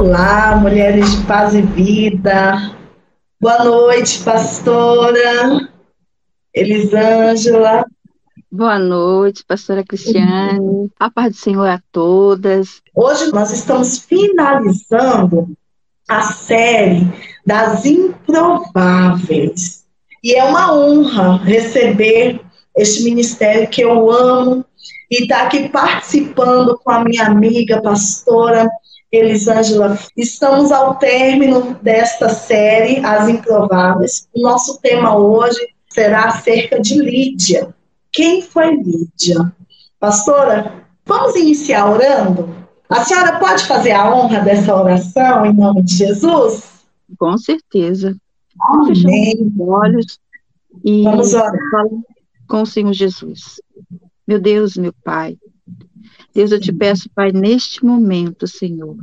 Olá, mulheres de paz e vida. Boa noite, pastora Elisângela. Boa noite, pastora Cristiane. A paz do Senhor a todas. Hoje nós estamos finalizando a série das improváveis. E é uma honra receber este ministério que eu amo e estar tá aqui participando com a minha amiga pastora Elisângela. Estamos ao término desta série, As Improváveis. O nosso tema hoje será acerca de Lídia. Quem foi Lídia? Pastora, vamos iniciar orando? A senhora pode fazer a honra dessa oração em nome de Jesus? Com certeza. Amém. Os olhos e Vamos orar. com o Senhor Jesus. Meu Deus, meu Pai, Deus, eu te peço, Pai, neste momento, Senhor,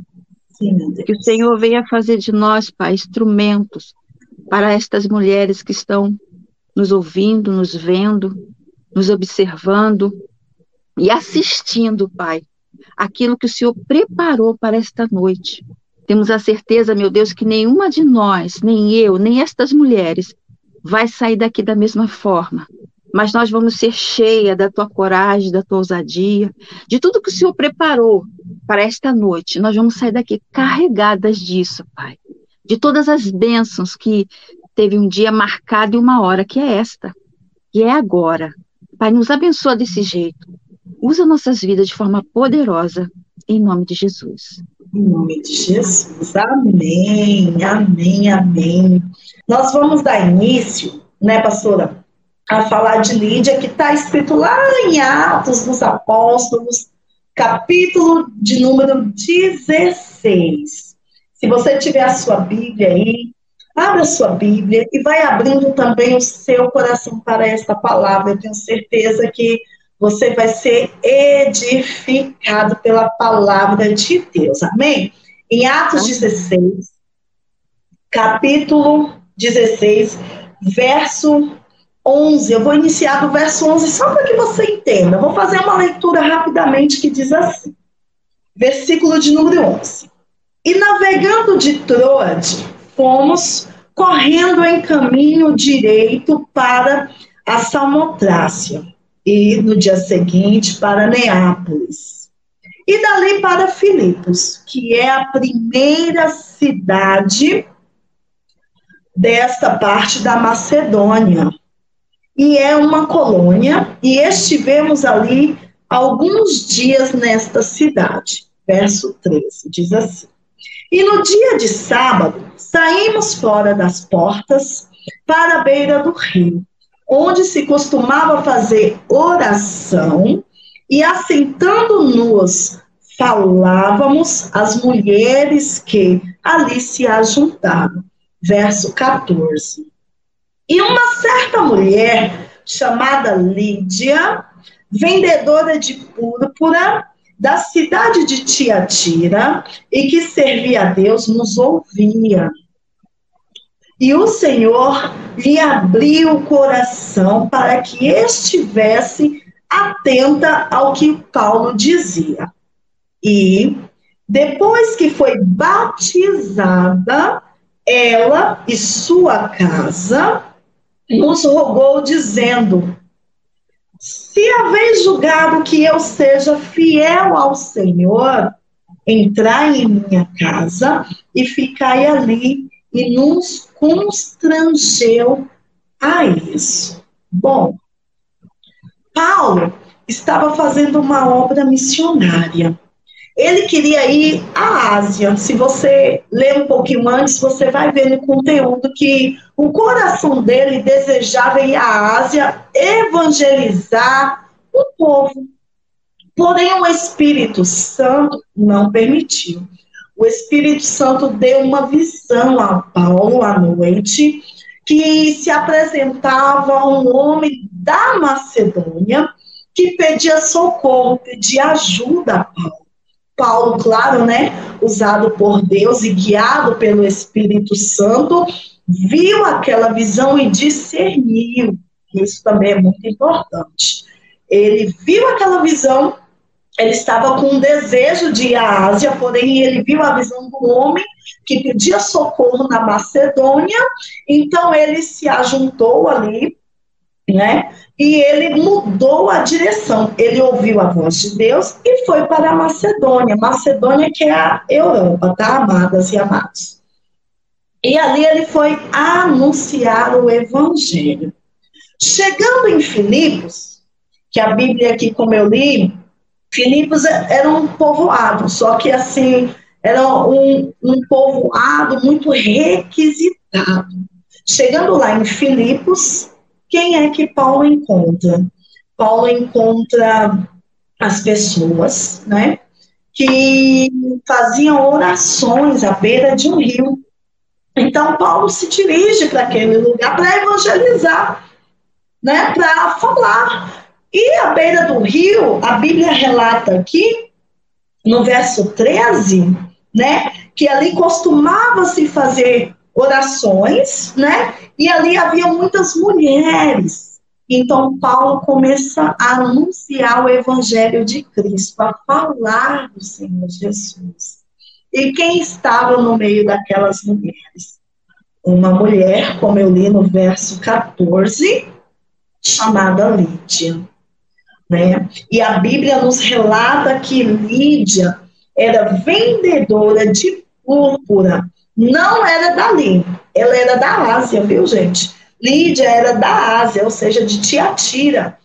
Que o Senhor venha fazer de nós, Pai, instrumentos para estas mulheres que estão nos ouvindo, nos vendo, nos observando e assistindo, Pai, aquilo que o Senhor preparou para esta noite. Temos a certeza, meu Deus, que nenhuma de nós, nem eu, nem estas mulheres, vai sair daqui da mesma forma mas nós vamos ser cheia da tua coragem, da tua ousadia, de tudo que o Senhor preparou para esta noite. Nós vamos sair daqui carregadas disso, Pai. De todas as bênçãos que teve um dia marcado e uma hora, que é esta, e é agora. Pai, nos abençoa desse jeito. Usa nossas vidas de forma poderosa, em nome de Jesus. Em nome de Jesus. Amém, amém, amém. Nós vamos dar início, né, pastora? a falar de Lídia, que está escrito lá em Atos dos Apóstolos, capítulo de número 16. Se você tiver a sua Bíblia aí, abra a sua Bíblia e vai abrindo também o seu coração para esta palavra. Eu tenho certeza que você vai ser edificado pela palavra de Deus. Amém? Em Atos 16, capítulo 16, verso 11, eu vou iniciar do verso 11 só para que você entenda. vou fazer uma leitura rapidamente que diz assim. Versículo de número 11. E navegando de Troade, fomos correndo em caminho direito para a Salmotrácia e no dia seguinte para Neápolis. E dali para Filipos, que é a primeira cidade desta parte da Macedônia e é uma colônia, e estivemos ali alguns dias nesta cidade. Verso 13 diz assim: E no dia de sábado saímos fora das portas para a beira do rio, onde se costumava fazer oração, e assentando-nos falávamos as mulheres que ali se ajuntaram. Verso 14. E uma certa mulher chamada Lídia, vendedora de púrpura da cidade de Tiatira e que servia a Deus, nos ouvia. E o Senhor lhe abriu o coração para que estivesse atenta ao que Paulo dizia. E, depois que foi batizada, ela e sua casa nos rogou, dizendo: Se haveis julgado que eu seja fiel ao Senhor, entrai em minha casa e ficai ali, e nos constrangeu a isso. Bom, Paulo estava fazendo uma obra missionária. Ele queria ir à Ásia. Se você ler um pouquinho antes, você vai ver no conteúdo que o coração dele desejava ir à Ásia evangelizar o povo. Porém, o Espírito Santo não permitiu. O Espírito Santo deu uma visão a Paulo à noite, que se apresentava um homem da Macedônia que pedia socorro, pedia ajuda a Paulo. Paulo, claro, né, usado por Deus e guiado pelo Espírito Santo, viu aquela visão e discerniu. Isso também é muito importante. Ele viu aquela visão ele estava com um desejo de ir à Ásia, porém ele viu a visão do homem que pedia socorro na Macedônia, então ele se ajuntou ali, né? E ele mudou a direção. Ele ouviu a voz de Deus e foi para a Macedônia. Macedônia que é a Europa, tá, amadas e amados. E ali ele foi anunciar o evangelho. Chegando em Filipos, que a Bíblia aqui, como eu li, Filipos era um povoado, só que assim, era um, um povoado muito requisitado. Chegando lá em Filipos, quem é que Paulo encontra? Paulo encontra as pessoas, né, que faziam orações à beira de um rio. Então, Paulo se dirige para aquele lugar para evangelizar, né, para falar e à beira do rio, a Bíblia relata aqui, no verso 13, né, que ali costumava-se fazer orações, né, e ali havia muitas mulheres. Então, Paulo começa a anunciar o evangelho de Cristo, a falar do Senhor Jesus. E quem estava no meio daquelas mulheres? Uma mulher, como eu li no verso 14, chamada Lídia. Né? E a Bíblia nos relata que Lídia era vendedora de púrpura, não era dali, ela era da Ásia, viu, gente? Lídia era da Ásia, ou seja, de Tiatira.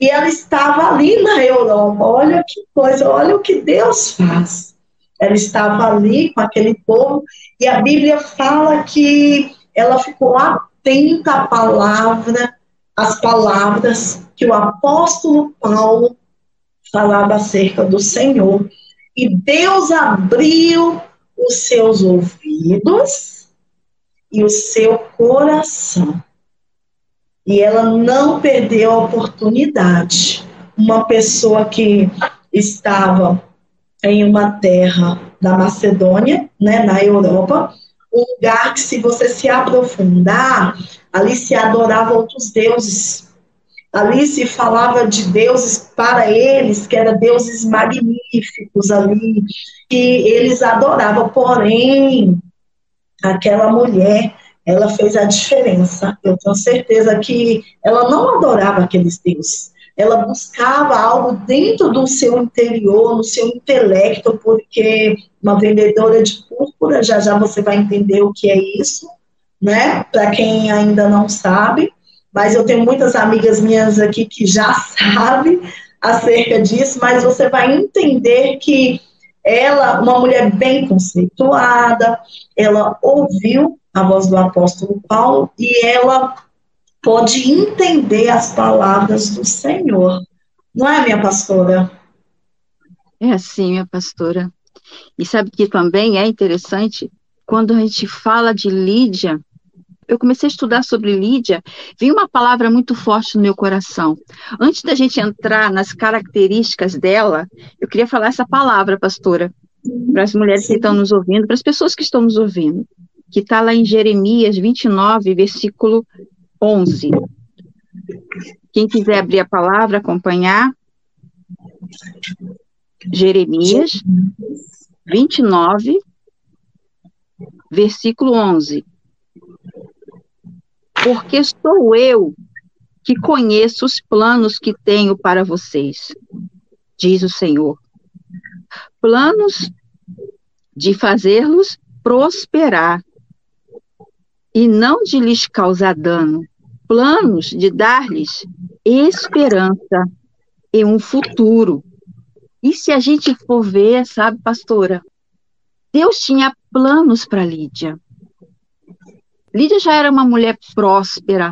E ela estava ali na Europa. Olha que coisa, olha o que Deus faz. Ela estava ali com aquele povo, e a Bíblia fala que ela ficou atenta à palavra, às palavras que o apóstolo Paulo falava acerca do Senhor. E Deus abriu os seus ouvidos e o seu coração. E ela não perdeu a oportunidade. Uma pessoa que estava em uma terra da Macedônia, né, na Europa, um lugar que, se você se aprofundar, ali se adorava outros deuses. Ali se falava de deuses para eles, que eram deuses magníficos ali, que eles adoravam. Porém, aquela mulher, ela fez a diferença. Eu tenho certeza que ela não adorava aqueles deuses. Ela buscava algo dentro do seu interior, no seu intelecto, porque uma vendedora de púrpura, já já você vai entender o que é isso, né? Para quem ainda não sabe mas eu tenho muitas amigas minhas aqui que já sabem acerca disso, mas você vai entender que ela, uma mulher bem conceituada, ela ouviu a voz do apóstolo Paulo e ela pode entender as palavras do Senhor. Não é, minha pastora? É assim, minha pastora. E sabe que também é interessante, quando a gente fala de Lídia, eu comecei a estudar sobre Lídia, veio uma palavra muito forte no meu coração. Antes da gente entrar nas características dela, eu queria falar essa palavra, pastora, para as mulheres Sim. que estão nos ouvindo, para as pessoas que estão nos ouvindo, que está lá em Jeremias 29, versículo 11. Quem quiser abrir a palavra, acompanhar. Jeremias 29, versículo 11 porque sou eu que conheço os planos que tenho para vocês, diz o Senhor. Planos de fazê-los prosperar e não de lhes causar dano, planos de dar-lhes esperança e um futuro. E se a gente for ver, sabe, pastora, Deus tinha planos para Lídia. Lídia já era uma mulher próspera,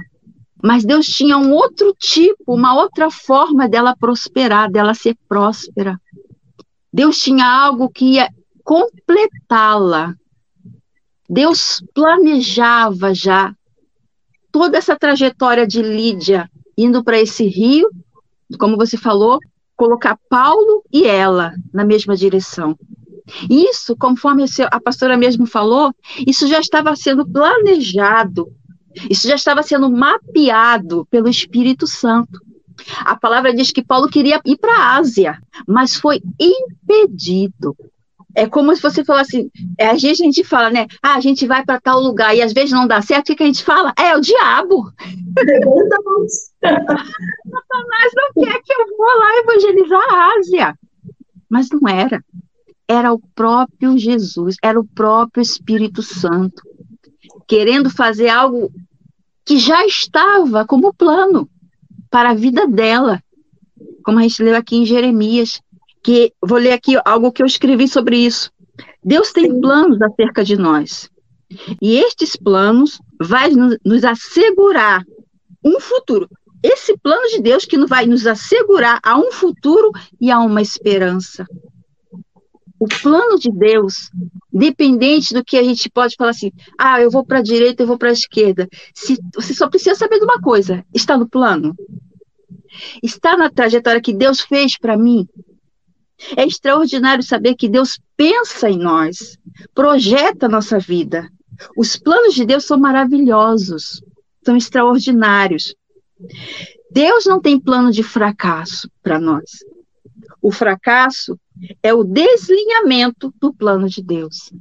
mas Deus tinha um outro tipo, uma outra forma dela prosperar, dela ser próspera. Deus tinha algo que ia completá-la. Deus planejava já toda essa trajetória de Lídia indo para esse rio, como você falou, colocar Paulo e ela na mesma direção. Isso, conforme a pastora mesmo falou, isso já estava sendo planejado, isso já estava sendo mapeado pelo Espírito Santo. A palavra diz que Paulo queria ir para a Ásia, mas foi impedido. É como se você falasse, é, às vezes a gente fala, né? Ah, a gente vai para tal lugar e às vezes não dá certo, o que a gente fala? É o diabo. Satanás não quer que eu vou lá evangelizar a Ásia. Mas não era. Era o próprio Jesus, era o próprio Espírito Santo, querendo fazer algo que já estava como plano para a vida dela, como a gente leu aqui em Jeremias, que vou ler aqui algo que eu escrevi sobre isso. Deus tem planos acerca de nós. E estes planos vai nos, nos assegurar um futuro. Esse plano de Deus que vai nos assegurar a um futuro e a uma esperança. O plano de Deus, dependente do que a gente pode falar assim, ah, eu vou para a direita, eu vou para a esquerda. Se, você só precisa saber de uma coisa: está no plano? Está na trajetória que Deus fez para mim? É extraordinário saber que Deus pensa em nós, projeta a nossa vida. Os planos de Deus são maravilhosos, são extraordinários. Deus não tem plano de fracasso para nós. O fracasso é o deslinhamento do plano de Deus.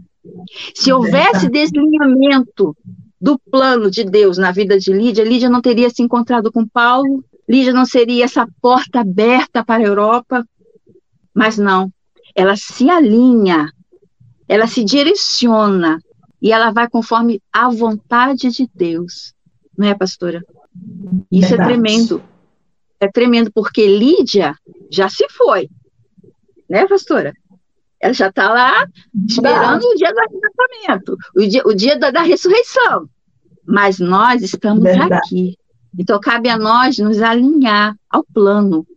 Se houvesse deslinhamento do plano de Deus na vida de Lídia, Lídia não teria se encontrado com Paulo, Lídia não seria essa porta aberta para a Europa, mas não, ela se alinha, ela se direciona e ela vai conforme a vontade de Deus. Não é, pastora? Isso é Verdade. é tremendo. É tremendo, porque Lídia já se foi. Né, pastora? Ela já está lá esperando o dia do arrebatamento, o dia, o dia da, da ressurreição. Mas nós estamos Verdade. aqui. Então, cabe a nós nos alinhar ao plano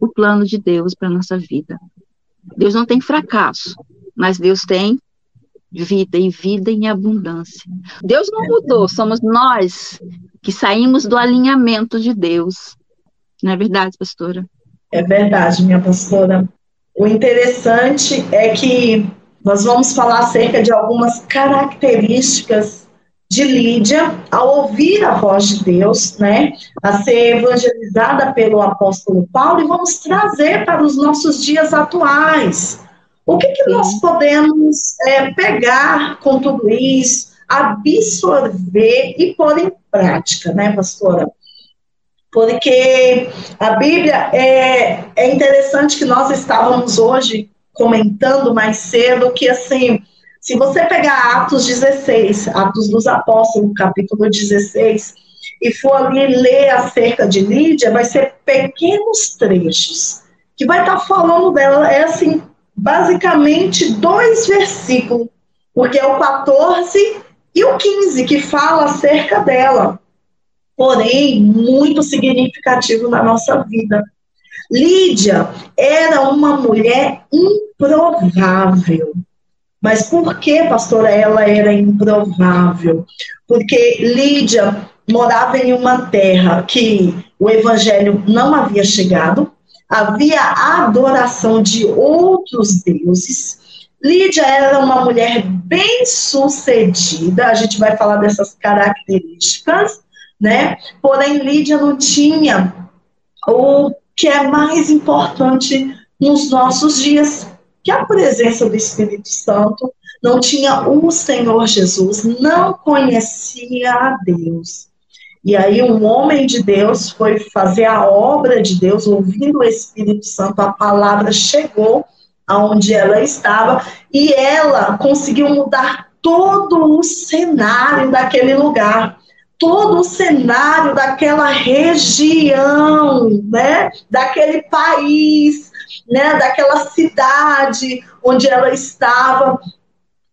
o plano de Deus para a nossa vida. Deus não tem fracasso, mas Deus tem vida e vida em abundância. Deus não mudou, somos nós que saímos do alinhamento de Deus. Não é verdade, pastora? É verdade, minha pastora. O interessante é que nós vamos falar acerca de algumas características de Lídia ao ouvir a voz de Deus, né, a ser evangelizada pelo apóstolo Paulo, e vamos trazer para os nossos dias atuais. O que, que nós podemos é, pegar com tudo isso, absorver e pôr em prática, né, pastora? Porque a Bíblia é, é interessante que nós estávamos hoje comentando mais cedo que assim se você pegar Atos 16, Atos dos Apóstolos, capítulo 16, e for ali ler acerca de Lídia, vai ser pequenos trechos, que vai estar tá falando dela, é assim, basicamente dois versículos, porque é o 14 e o 15 que fala acerca dela, porém, muito significativo na nossa vida. Lídia era uma mulher improvável. Mas por que, pastora, ela era improvável? Porque Lídia morava em uma terra que o evangelho não havia chegado, havia adoração de outros deuses. Lídia era uma mulher bem sucedida, a gente vai falar dessas características, né? Porém, Lídia não tinha o que é mais importante nos nossos dias, que a presença do Espírito Santo não tinha o Senhor Jesus, não conhecia a Deus. E aí um homem de Deus foi fazer a obra de Deus, ouvindo o Espírito Santo, a palavra chegou aonde ela estava e ela conseguiu mudar todo o cenário daquele lugar, todo o cenário daquela região, né, daquele país, né, daquela cidade onde ela estava,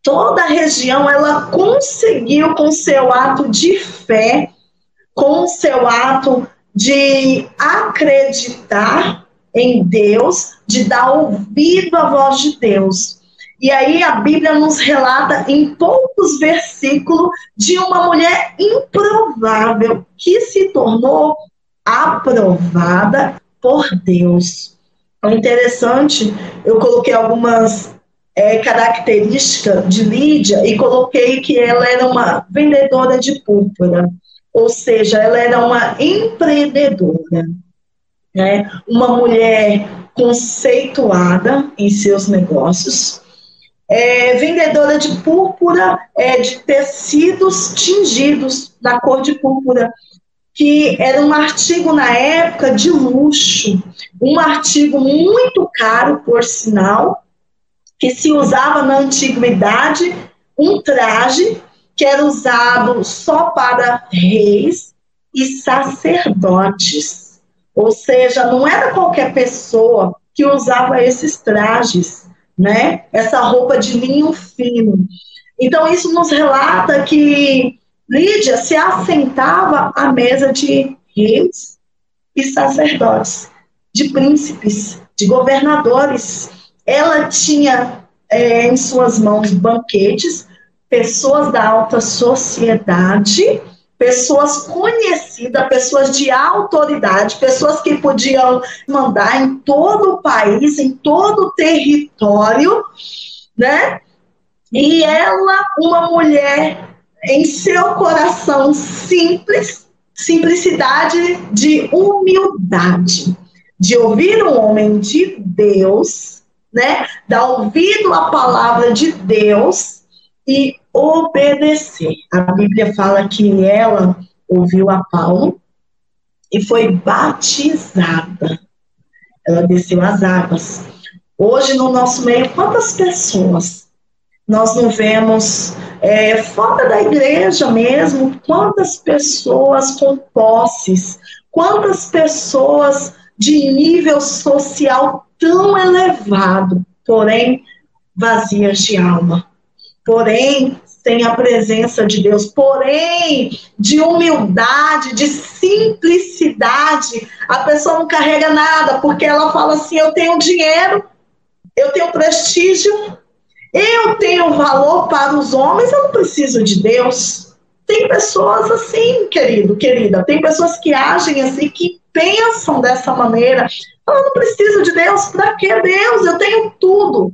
toda a região, ela conseguiu com seu ato de fé, com seu ato de acreditar em Deus, de dar ouvido à voz de Deus. E aí a Bíblia nos relata em poucos versículos de uma mulher improvável que se tornou aprovada por Deus. É interessante, eu coloquei algumas é, características de Lídia e coloquei que ela era uma vendedora de púrpura, ou seja, ela era uma empreendedora. né? uma mulher conceituada em seus negócios, é, vendedora de púrpura, é, de tecidos tingidos na cor de púrpura, que era um artigo na época de luxo, um artigo muito caro, por sinal, que se usava na antiguidade, um traje que era usado só para reis e sacerdotes. Ou seja, não era qualquer pessoa que usava esses trajes, né? Essa roupa de linho fino. Então, isso nos relata que Lídia se assentava à mesa de reis e sacerdotes, de príncipes, de governadores. Ela tinha é, em suas mãos banquetes, pessoas da alta sociedade, pessoas conhecidas, pessoas de autoridade, pessoas que podiam mandar em todo o país, em todo o território, né? E ela, uma mulher em seu coração simples, simplicidade de humildade, de ouvir um homem de Deus, né? Dar ouvido à palavra de Deus e obedecer. A Bíblia fala que ela ouviu a Paulo e foi batizada. Ela desceu as águas. Hoje, no nosso meio, quantas pessoas nós não vemos é, fora da igreja mesmo? Quantas pessoas com posses? Quantas pessoas de nível social tão elevado, porém vazias de alma? porém sem a presença de Deus, porém de humildade, de simplicidade. A pessoa não carrega nada, porque ela fala assim: eu tenho dinheiro, eu tenho prestígio, eu tenho valor para os homens, eu não preciso de Deus. Tem pessoas assim, querido, querida, tem pessoas que agem assim, que pensam dessa maneira. Eu não preciso de Deus, para que Deus? Eu tenho tudo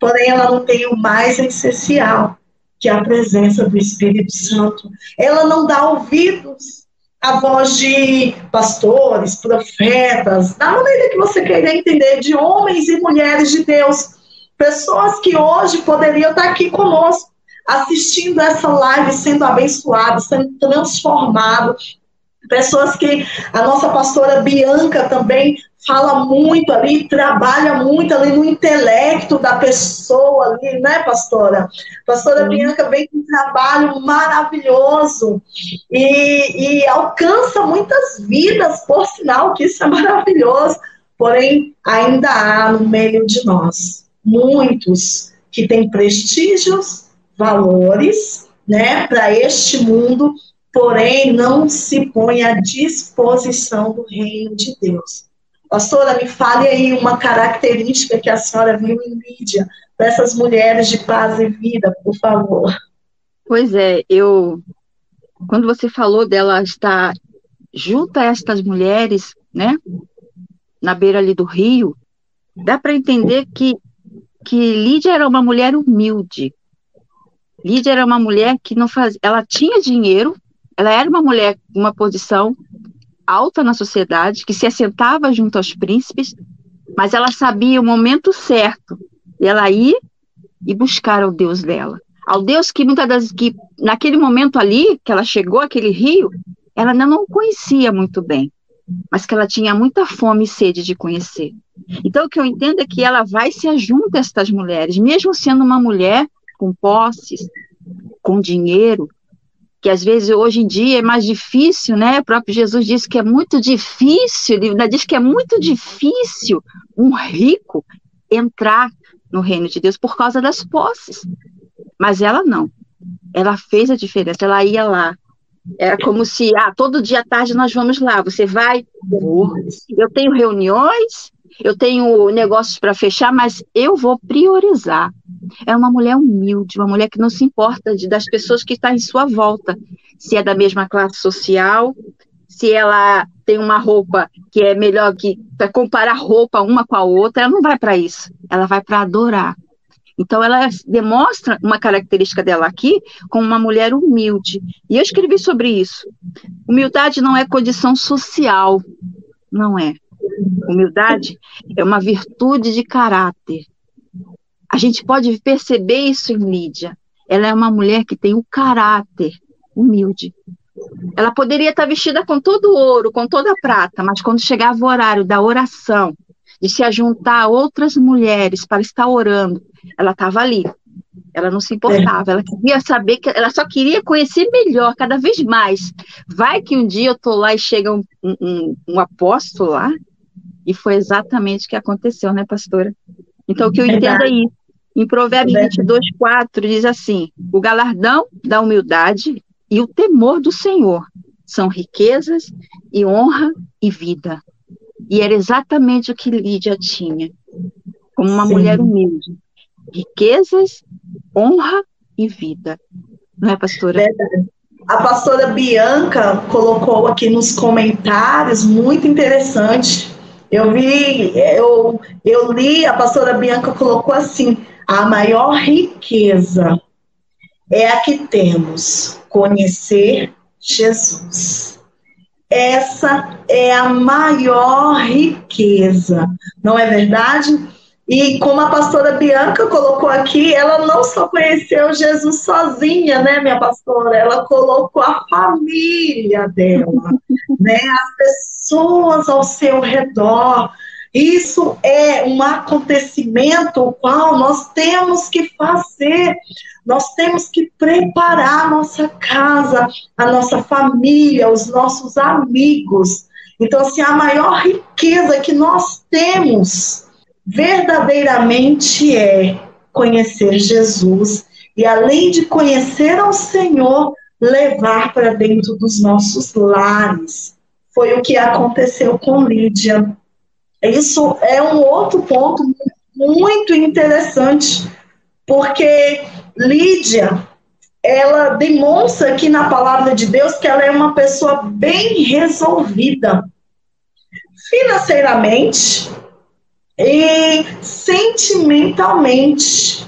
porém ela não tem o mais essencial, que é a presença do Espírito Santo. Ela não dá ouvidos à voz de pastores, profetas, da maneira que você queira entender, de homens e mulheres de Deus, pessoas que hoje poderiam estar aqui conosco, assistindo essa live, sendo abençoados, sendo transformados, pessoas que a nossa pastora Bianca também fala muito ali, trabalha muito ali no intelecto da pessoa ali, né, pastora? Pastora Bianca vem com um trabalho maravilhoso e, e alcança muitas vidas, por sinal que isso é maravilhoso, porém ainda há no meio de nós muitos que têm prestígios, valores, né, para este mundo, porém não se põe à disposição do reino de Deus. Pastora, me fale aí uma característica que a senhora viu em mídia dessas mulheres de paz e vida, por favor. Pois é, eu quando você falou dela estar junto a estas mulheres, né, na beira ali do rio, dá para entender que que Lídia era uma mulher humilde. Lídia era uma mulher que não faz, ela tinha dinheiro, ela era uma mulher uma posição, alta na sociedade, que se assentava junto aos príncipes, mas ela sabia o momento certo de ela ir e buscar o Deus dela. Ao Deus que muitas das que naquele momento ali, que ela chegou àquele rio, ela ainda não conhecia muito bem, mas que ela tinha muita fome e sede de conhecer. Então o que eu entendo é que ela vai se junta a estas mulheres, mesmo sendo uma mulher com posses, com dinheiro, que às vezes hoje em dia é mais difícil, né? O próprio Jesus disse que é muito difícil, ele ainda diz que é muito difícil um rico entrar no reino de Deus por causa das posses. Mas ela não. Ela fez a diferença, ela ia lá. Era como se, ah, todo dia à tarde nós vamos lá. Você vai? Eu tenho reuniões, eu tenho negócios para fechar, mas eu vou priorizar. É uma mulher humilde, uma mulher que não se importa de, das pessoas que estão em sua volta, se é da mesma classe social, se ela tem uma roupa que é melhor que para comparar roupa uma com a outra, ela não vai para isso. Ela vai para adorar. Então, ela demonstra uma característica dela aqui como uma mulher humilde. E eu escrevi sobre isso. Humildade não é condição social, não é. Humildade é uma virtude de caráter. A gente pode perceber isso em Lídia. Ela é uma mulher que tem um caráter humilde. Ela poderia estar vestida com todo o ouro, com toda a prata, mas quando chegava o horário da oração, de se ajuntar a outras mulheres para estar orando, ela estava ali. Ela não se importava, ela queria saber que ela só queria conhecer melhor, cada vez mais. Vai que um dia eu estou lá e chega um, um, um, apóstolo lá, e foi exatamente o que aconteceu, né, pastora? Então, o que eu entendo é isso. Em Provérbios 22, 4, diz assim: o galardão da humildade e o temor do Senhor são riquezas e honra e vida. E era exatamente o que Lídia tinha, como uma Sim. mulher humilde. Riquezas, honra e vida. Não é, pastora? Verdade. A pastora Bianca colocou aqui nos comentários, muito interessante. Eu vi, eu, eu li, a pastora Bianca colocou assim: a maior riqueza é a que temos, conhecer Jesus. Essa é a maior riqueza, não é verdade? E como a pastora Bianca colocou aqui, ela não só conheceu Jesus sozinha, né, minha pastora? Ela colocou a família dela, né, as pessoas ao seu redor. Isso é um acontecimento o qual nós temos que fazer. Nós temos que preparar a nossa casa, a nossa família, os nossos amigos. Então, assim, a maior riqueza que nós temos verdadeiramente é conhecer Jesus e, além de conhecer ao Senhor, levar para dentro dos nossos lares. Foi o que aconteceu com Lídia. Isso é um outro ponto muito interessante, porque Lídia, ela demonstra aqui na palavra de Deus que ela é uma pessoa bem resolvida financeiramente, e sentimentalmente,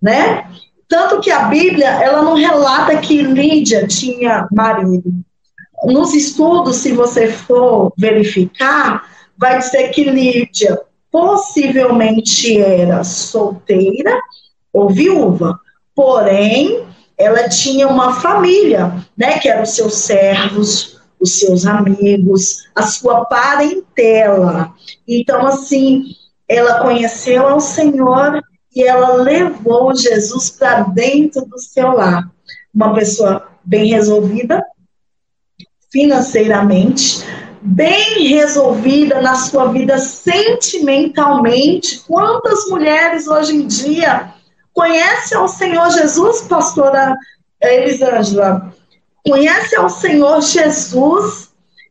né? Tanto que a Bíblia, ela não relata que Lídia tinha marido. Nos estudos, se você for verificar, vai dizer que Lídia possivelmente era solteira ou viúva, porém ela tinha uma família, né, que eram os seus servos, os seus amigos, a sua parentela. Então, assim, ela conheceu ao Senhor e ela levou Jesus para dentro do seu lar. Uma pessoa bem resolvida financeiramente, bem resolvida na sua vida sentimentalmente. Quantas mulheres hoje em dia conhecem ao Senhor Jesus, pastora Elisângela? conhece ao Senhor Jesus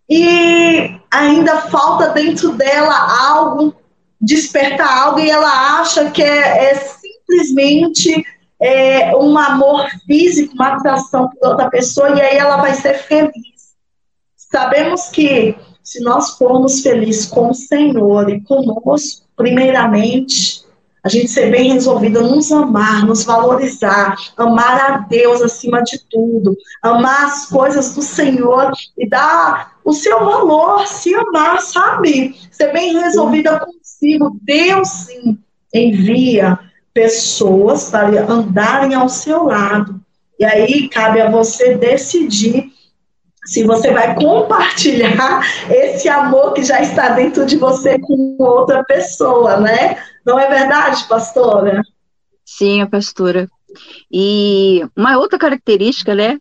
e ainda falta dentro dela algo, despertar algo, e ela acha que é, é simplesmente é, um amor físico, uma atração por outra pessoa, e aí ela vai ser feliz. Sabemos que se nós formos felizes com o Senhor e conosco, primeiramente, a gente ser bem resolvida, nos amar, nos valorizar, amar a Deus acima de tudo, amar as coisas do Senhor e dar o seu valor, se amar, sabe? Ser bem resolvida consigo. Deus sim envia pessoas para andarem ao seu lado. E aí cabe a você decidir se você vai compartilhar esse amor que já está dentro de você com outra pessoa, né? Não é verdade, pastora? Sim, pastora. E uma outra característica, né,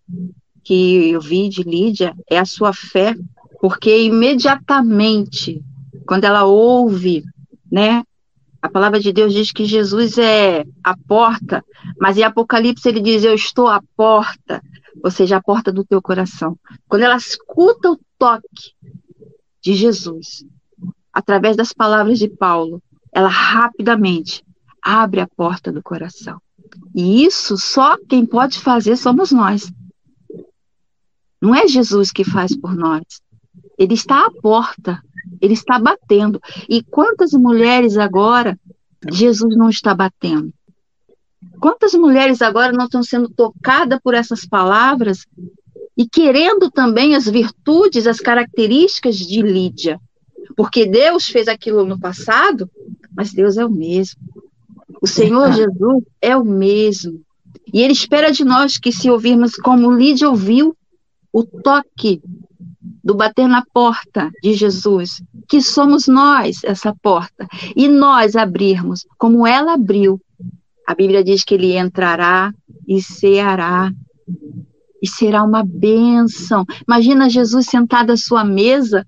que eu vi de Lídia é a sua fé, porque imediatamente, quando ela ouve, né, a palavra de Deus diz que Jesus é a porta, mas em Apocalipse ele diz: Eu estou à porta, ou seja, a porta do teu coração. Quando ela escuta o toque de Jesus, através das palavras de Paulo, ela rapidamente abre a porta do coração. E isso só quem pode fazer somos nós. Não é Jesus que faz por nós. Ele está à porta, ele está batendo. E quantas mulheres agora Jesus não está batendo? Quantas mulheres agora não estão sendo tocadas por essas palavras e querendo também as virtudes, as características de Lídia? porque Deus fez aquilo no passado, mas Deus é o mesmo. O Senhor Jesus é o mesmo. E Ele espera de nós que, se ouvirmos como Lídia ouviu, o toque do bater na porta de Jesus, que somos nós essa porta, e nós abrirmos como ela abriu. A Bíblia diz que ele entrará e ceará e será uma bênção. Imagina Jesus sentado à sua mesa,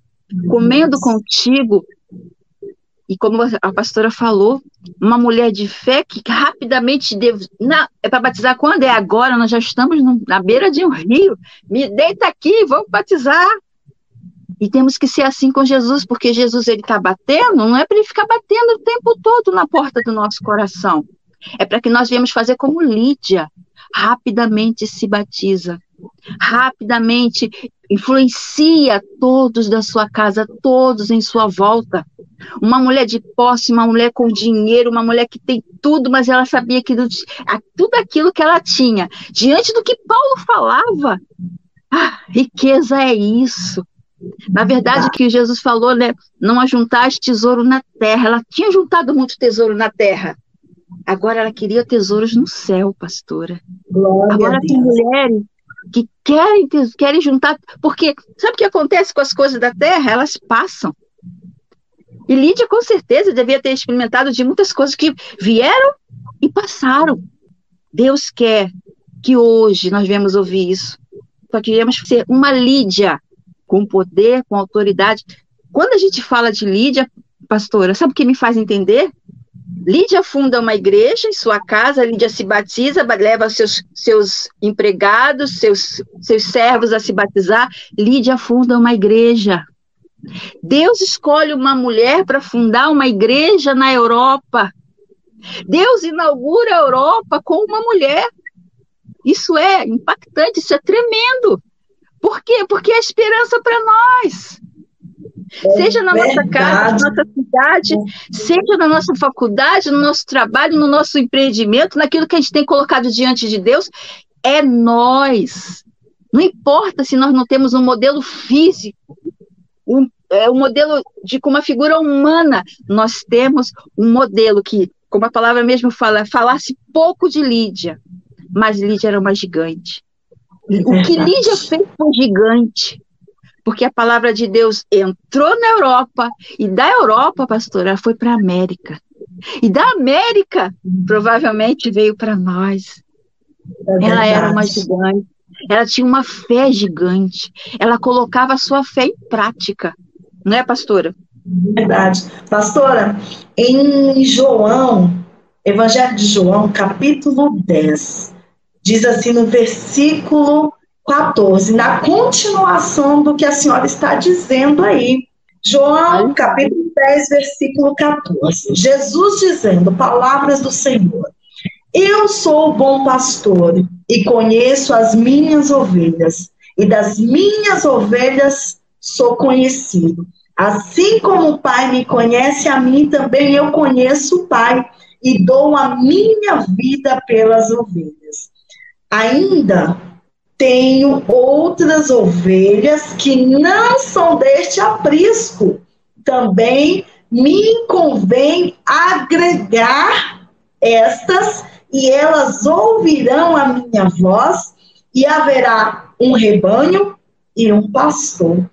comendo contigo. E como a pastora falou, uma mulher de fé que rapidamente deve. Não, é para batizar quando? É agora, nós já estamos na beira de um rio. Me deita aqui, vamos batizar. E temos que ser assim com Jesus, porque Jesus ele está batendo, não é para ele ficar batendo o tempo todo na porta do nosso coração. É para que nós viemos fazer como Lídia, rapidamente se batiza rapidamente influencia todos da sua casa, todos em sua volta. Uma mulher de posse, uma mulher com dinheiro, uma mulher que tem tudo, mas ela sabia que tudo aquilo que ela tinha, diante do que Paulo falava, ah, riqueza é isso. Na verdade, que Jesus falou, né? Não ajuntaste tesouro na terra. Ela tinha juntado muito tesouro na terra. Agora ela queria tesouros no céu, pastora. Glória Agora tem mulheres que querem, querem juntar, porque sabe o que acontece com as coisas da terra? Elas passam. E Lídia, com certeza, devia ter experimentado de muitas coisas que vieram e passaram. Deus quer que hoje nós venhamos ouvir isso. Só queremos ser uma Lídia com poder, com autoridade. Quando a gente fala de Lídia, pastora, sabe o que me faz entender? Lídia funda uma igreja em sua casa, Lídia se batiza, leva seus, seus empregados, seus, seus servos a se batizar. Lídia funda uma igreja. Deus escolhe uma mulher para fundar uma igreja na Europa. Deus inaugura a Europa com uma mulher. Isso é impactante, isso é tremendo. Por quê? Porque é esperança para nós. É seja na verdade. nossa casa, na nossa cidade, seja na nossa faculdade, no nosso trabalho, no nosso empreendimento, naquilo que a gente tem colocado diante de Deus, é nós. Não importa se nós não temos um modelo físico, um, é, um modelo de com uma figura humana, nós temos um modelo que, como a palavra mesmo fala, falasse pouco de Lídia, mas Lídia era uma gigante. O que Lídia fez foi gigante porque a palavra de Deus entrou na Europa, e da Europa, pastora, foi para a América. E da América, provavelmente veio para nós. É ela era uma gigante, ela tinha uma fé gigante, ela colocava a sua fé em prática, não é, pastora? Verdade. Pastora, em João, Evangelho de João, capítulo 10, diz assim no versículo 14, na continuação do que a senhora está dizendo aí. João, capítulo 10, versículo 14. Jesus dizendo, palavras do Senhor. Eu sou o bom pastor e conheço as minhas ovelhas, e das minhas ovelhas sou conhecido. Assim como o Pai me conhece a mim, também eu conheço o Pai e dou a minha vida pelas ovelhas. Ainda tenho outras ovelhas que não são deste aprisco. Também me convém agregar estas, e elas ouvirão a minha voz, e haverá um rebanho e um pastor.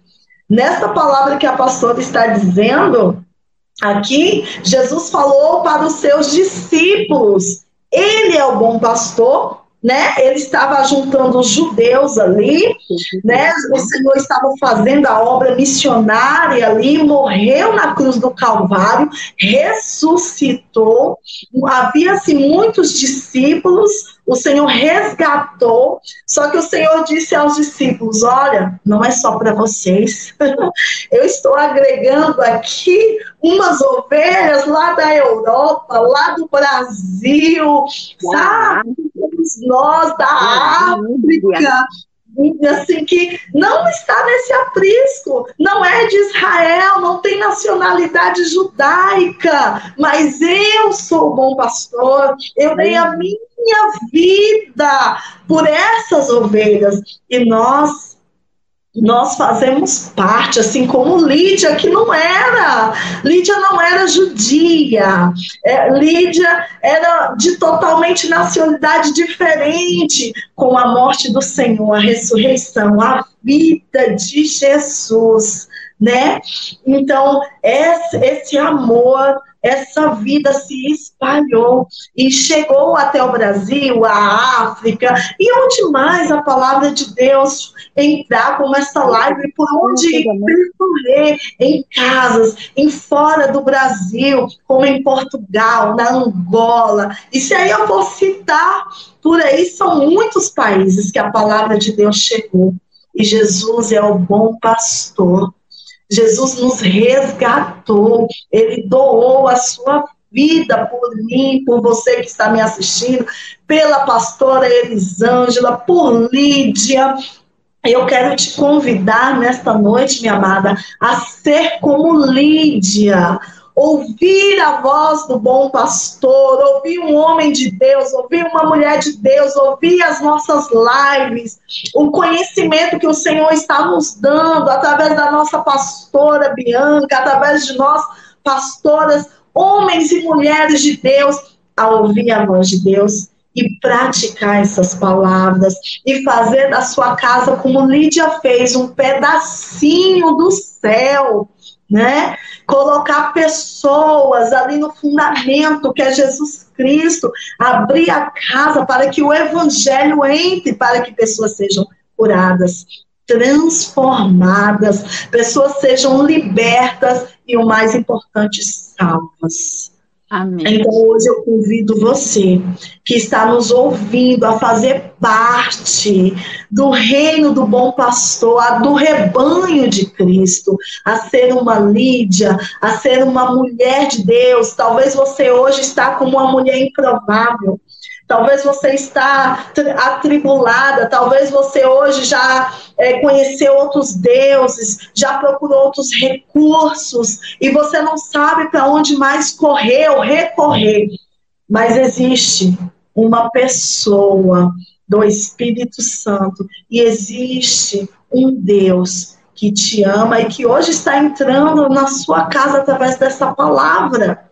Nesta palavra que a pastora está dizendo, aqui, Jesus falou para os seus discípulos: Ele é o bom pastor, né? Ele estava juntando os judeus ali, né? O Senhor estava fazendo a obra missionária ali, morreu na cruz do Calvário, ressuscitou. Havia-se muitos discípulos, o Senhor resgatou, só que o Senhor disse aos discípulos: Olha, não é só para vocês, eu estou agregando aqui umas ovelhas lá da Europa, lá do Brasil, sabe? Nós da África, assim que não está nesse aprisco, não é de Israel, não tem nacionalidade judaica, mas eu sou bom pastor, eu dei a minha vida por essas ovelhas e nós nós fazemos parte, assim como Lídia, que não era. Lídia não era judia. É, Lídia era de totalmente nacionalidade diferente com a morte do Senhor, a ressurreição, a vida de Jesus, né? Então, esse, esse amor essa vida se espalhou e chegou até o Brasil, a África, e onde mais a palavra de Deus entrar com essa live, por onde percorrer, em casas, em fora do Brasil, como em Portugal, na Angola. E se aí eu for citar, por aí são muitos países que a palavra de Deus chegou. E Jesus é o bom pastor Jesus nos resgatou, ele doou a sua vida por mim, por você que está me assistindo, pela pastora Elisângela, por Lídia. Eu quero te convidar nesta noite, minha amada, a ser como Lídia, ouvir a voz do bom pastor, ouvir um homem de Deus, ouvir uma mulher de Deus, ouvir as nossas lives, o conhecimento que o Senhor está nos dando através da nossa pastora Bianca, através de nós, pastoras, homens e mulheres de Deus, a ouvir a voz de Deus e praticar essas palavras e fazer da sua casa como Lídia fez, um pedacinho do céu né? Colocar pessoas ali no fundamento que é Jesus Cristo, abrir a casa para que o evangelho entre, para que pessoas sejam curadas, transformadas, pessoas sejam libertas e o mais importante, salvas. Amém. Então, hoje eu convido você que está nos ouvindo a fazer parte do reino do bom pastor, do rebanho de Cristo, a ser uma Lídia, a ser uma mulher de Deus. Talvez você hoje está como uma mulher improvável. Talvez você está atribulada, talvez você hoje já é, conheceu outros deuses, já procurou outros recursos e você não sabe para onde mais correr ou recorrer. Mas existe uma pessoa do Espírito Santo e existe um Deus que te ama e que hoje está entrando na sua casa através dessa palavra.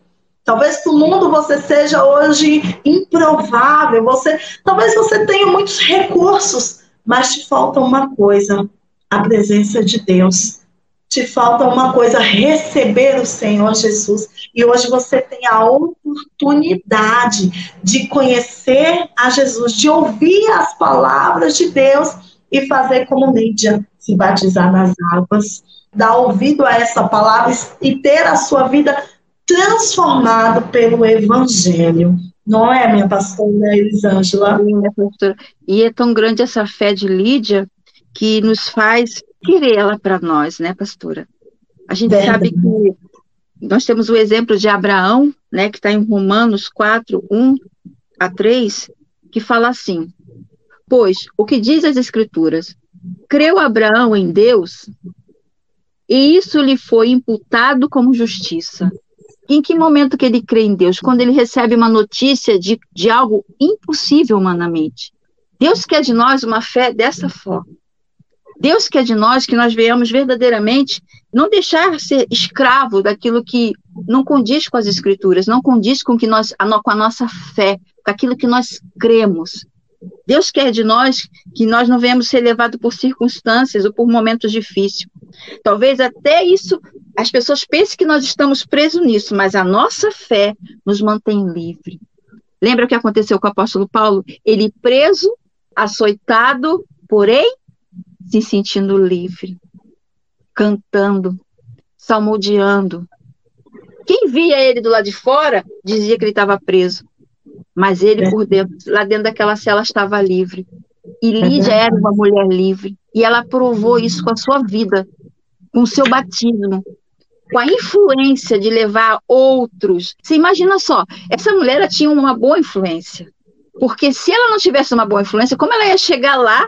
Talvez no mundo você seja hoje improvável, você, talvez você tenha muitos recursos, mas te falta uma coisa: a presença de Deus. Te falta uma coisa: receber o Senhor Jesus. E hoje você tem a oportunidade de conhecer a Jesus, de ouvir as palavras de Deus e fazer como Lídia, se batizar nas águas, dar ouvido a essa palavra e ter a sua vida transformada pelo Evangelho. Não é, minha pastora Elisângela? E é tão grande essa fé de Lídia que nos faz querer ela para nós, né, pastora? A gente Verdade. sabe que nós temos o exemplo de Abraão, né, que está em Romanos 4, 1 a 3, que fala assim: Pois o que diz as Escrituras? Creu Abraão em Deus, e isso lhe foi imputado como justiça. Em que momento que ele crê em Deus? Quando ele recebe uma notícia de, de algo impossível humanamente. Deus quer de nós uma fé dessa forma. Deus quer de nós que nós venhamos verdadeiramente não deixar ser escravo daquilo que não condiz com as escrituras, não condiz com que nós com a nossa fé, com aquilo que nós cremos. Deus quer de nós que nós não venhamos ser levados por circunstâncias ou por momentos difíceis. Talvez até isso as pessoas pensem que nós estamos presos nisso, mas a nossa fé nos mantém livre. Lembra o que aconteceu com o apóstolo Paulo? Ele preso, açoitado, porém se sentindo livre, cantando, salmodiando. Quem via ele do lado de fora dizia que ele estava preso, mas ele por dentro, lá dentro daquela cela estava livre. E Lídia era uma mulher livre, e ela provou isso com a sua vida, com o seu batismo, com a influência de levar outros. Você imagina só, essa mulher tinha uma boa influência. Porque se ela não tivesse uma boa influência, como ela ia chegar lá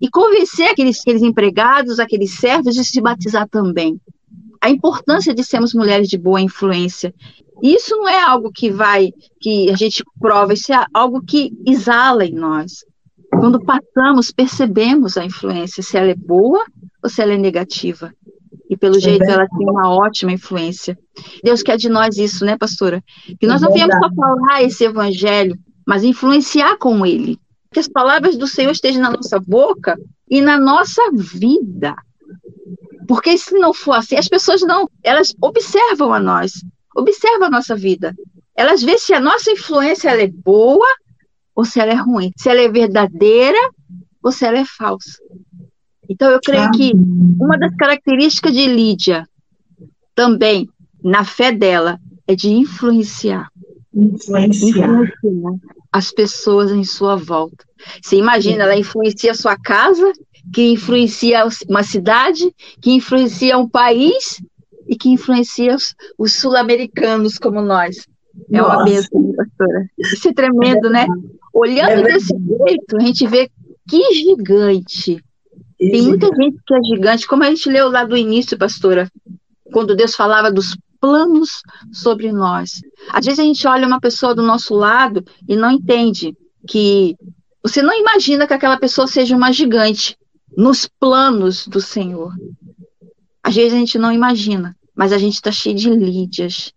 e convencer aqueles, aqueles empregados, aqueles servos de se batizar também? A importância de sermos mulheres de boa influência. Isso não é algo que vai, que a gente prova, isso é algo que exala em nós. Quando passamos, percebemos a influência, se ela é boa ou se ela é negativa. E pelo é jeito verdade. ela tem uma ótima influência. Deus quer de nós isso, né, pastora? Que nós é não viemos só falar esse evangelho, mas influenciar com ele. Que as palavras do Senhor estejam na nossa boca e na nossa vida. Porque se não for assim, as pessoas não, elas observam a nós, observam a nossa vida. Elas veem se a nossa influência é boa ou se ela é ruim, se ela é verdadeira ou se ela é falsa. Então, eu creio que uma das características de Lídia, também, na fé dela, é de influenciar. Influenciar. influenciar as pessoas em sua volta. Você imagina, ela influencia a sua casa, que influencia uma cidade, que influencia um país e que influencia os, os sul-americanos como nós. É Nossa. uma bênção, pastora. Isso é tremendo, é né? Olhando é desse jeito, a gente vê que gigante tem muita gente que é gigante, como a gente leu lá do início, pastora, quando Deus falava dos planos sobre nós. Às vezes a gente olha uma pessoa do nosso lado e não entende que você não imagina que aquela pessoa seja uma gigante nos planos do Senhor. Às vezes a gente não imagina, mas a gente está cheio de lídias,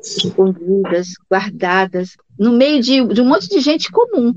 escondidas, guardadas, no meio de, de um monte de gente comum,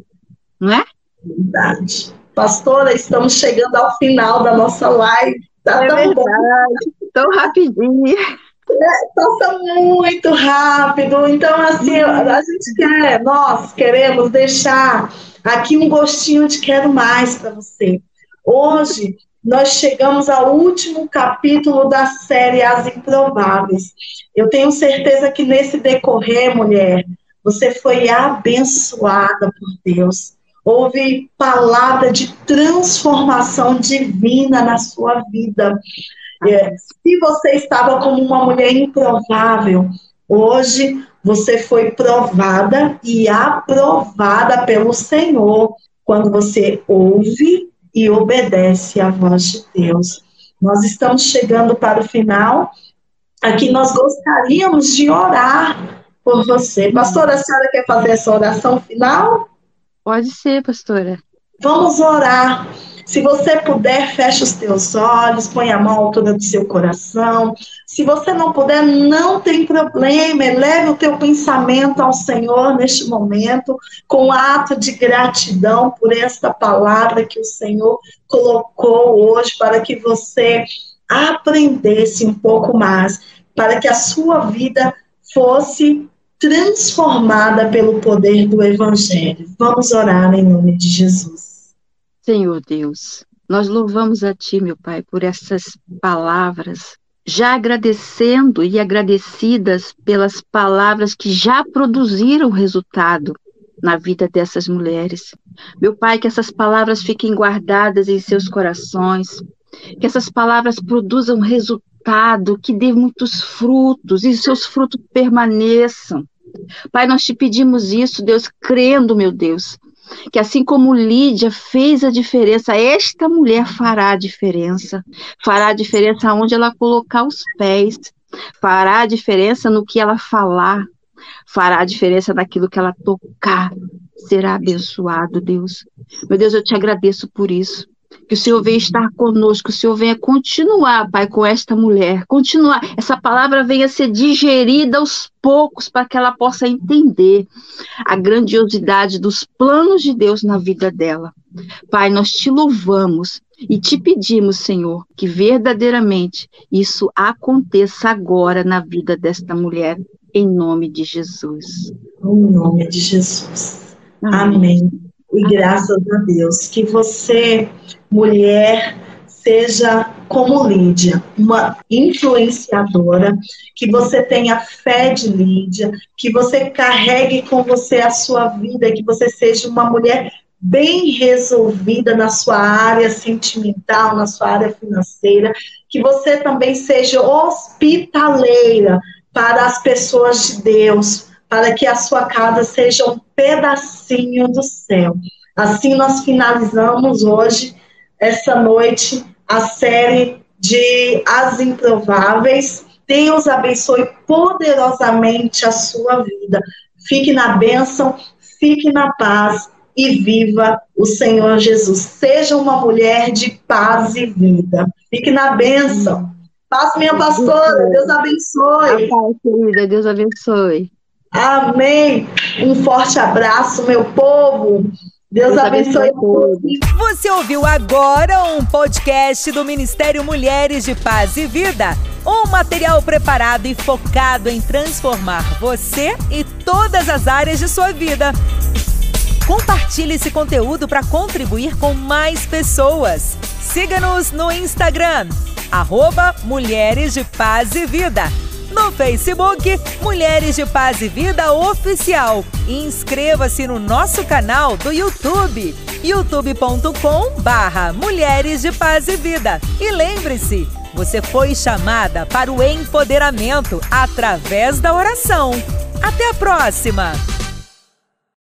não é? Verdade. Pastora, estamos chegando ao final da nossa live. Tá é tão verdade, bom. tão rapidinho. É, passa muito rápido. Então, assim, a gente quer, nós queremos deixar aqui um gostinho de quero mais para você. Hoje, nós chegamos ao último capítulo da série As Improváveis. Eu tenho certeza que nesse decorrer, mulher, você foi abençoada por Deus houve palavra de transformação divina na sua vida. É, se você estava como uma mulher improvável, hoje você foi provada e aprovada pelo Senhor quando você ouve e obedece à voz de Deus. Nós estamos chegando para o final. Aqui nós gostaríamos de orar por você. Pastora, a senhora quer fazer essa oração final? Pode ser, pastora. Vamos orar. Se você puder, feche os teus olhos, põe a mão à altura do seu coração. Se você não puder, não tem problema. Eleve o teu pensamento ao Senhor neste momento, com ato de gratidão por esta palavra que o Senhor colocou hoje para que você aprendesse um pouco mais, para que a sua vida fosse transformada pelo poder do Evangelho. Vamos orar em nome de Jesus. Senhor Deus, nós louvamos a Ti, meu Pai, por essas palavras, já agradecendo e agradecidas pelas palavras que já produziram resultado na vida dessas mulheres. Meu Pai, que essas palavras fiquem guardadas em seus corações, que essas palavras produzam resultado, que dê muitos frutos e seus frutos permaneçam. Pai, nós te pedimos isso, Deus, crendo, meu Deus, que assim como Lídia fez a diferença, esta mulher fará a diferença. Fará a diferença onde ela colocar os pés, fará a diferença no que ela falar, fará a diferença naquilo que ela tocar. Será abençoado, Deus. Meu Deus, eu te agradeço por isso que o Senhor venha estar conosco, que o Senhor venha continuar, Pai, com esta mulher, continuar, essa palavra venha ser digerida aos poucos para que ela possa entender a grandiosidade dos planos de Deus na vida dela. Pai, nós te louvamos e te pedimos, Senhor, que verdadeiramente isso aconteça agora na vida desta mulher, em nome de Jesus. Em nome de Jesus. Amém. Amém. E graças a Deus que você, mulher, seja como Lídia, uma influenciadora, que você tenha fé de Lídia, que você carregue com você a sua vida, que você seja uma mulher bem resolvida na sua área sentimental, na sua área financeira, que você também seja hospitaleira para as pessoas de Deus, para que a sua casa seja um pedacinho do céu. Assim nós finalizamos hoje, essa noite, a série de As Improváveis. Deus abençoe poderosamente a sua vida. Fique na bênção, fique na paz e viva o Senhor Jesus. Seja uma mulher de paz e vida. Fique na bênção. Paz, minha pastora. Deus abençoe. A paz, querida. Deus abençoe. Amém. Um forte abraço, meu povo. Deus, Deus abençoe. abençoe. Você ouviu agora um podcast do Ministério Mulheres de Paz e Vida. Um material preparado e focado em transformar você e todas as áreas de sua vida. Compartilhe esse conteúdo para contribuir com mais pessoas. Siga-nos no Instagram, arroba Mulheres de Paz e Vida. No Facebook, Mulheres de Paz e Vida Oficial. E inscreva-se no nosso canal do YouTube, youtube.com barra Mulheres de Paz e Vida. E lembre-se, você foi chamada para o empoderamento através da oração. Até a próxima!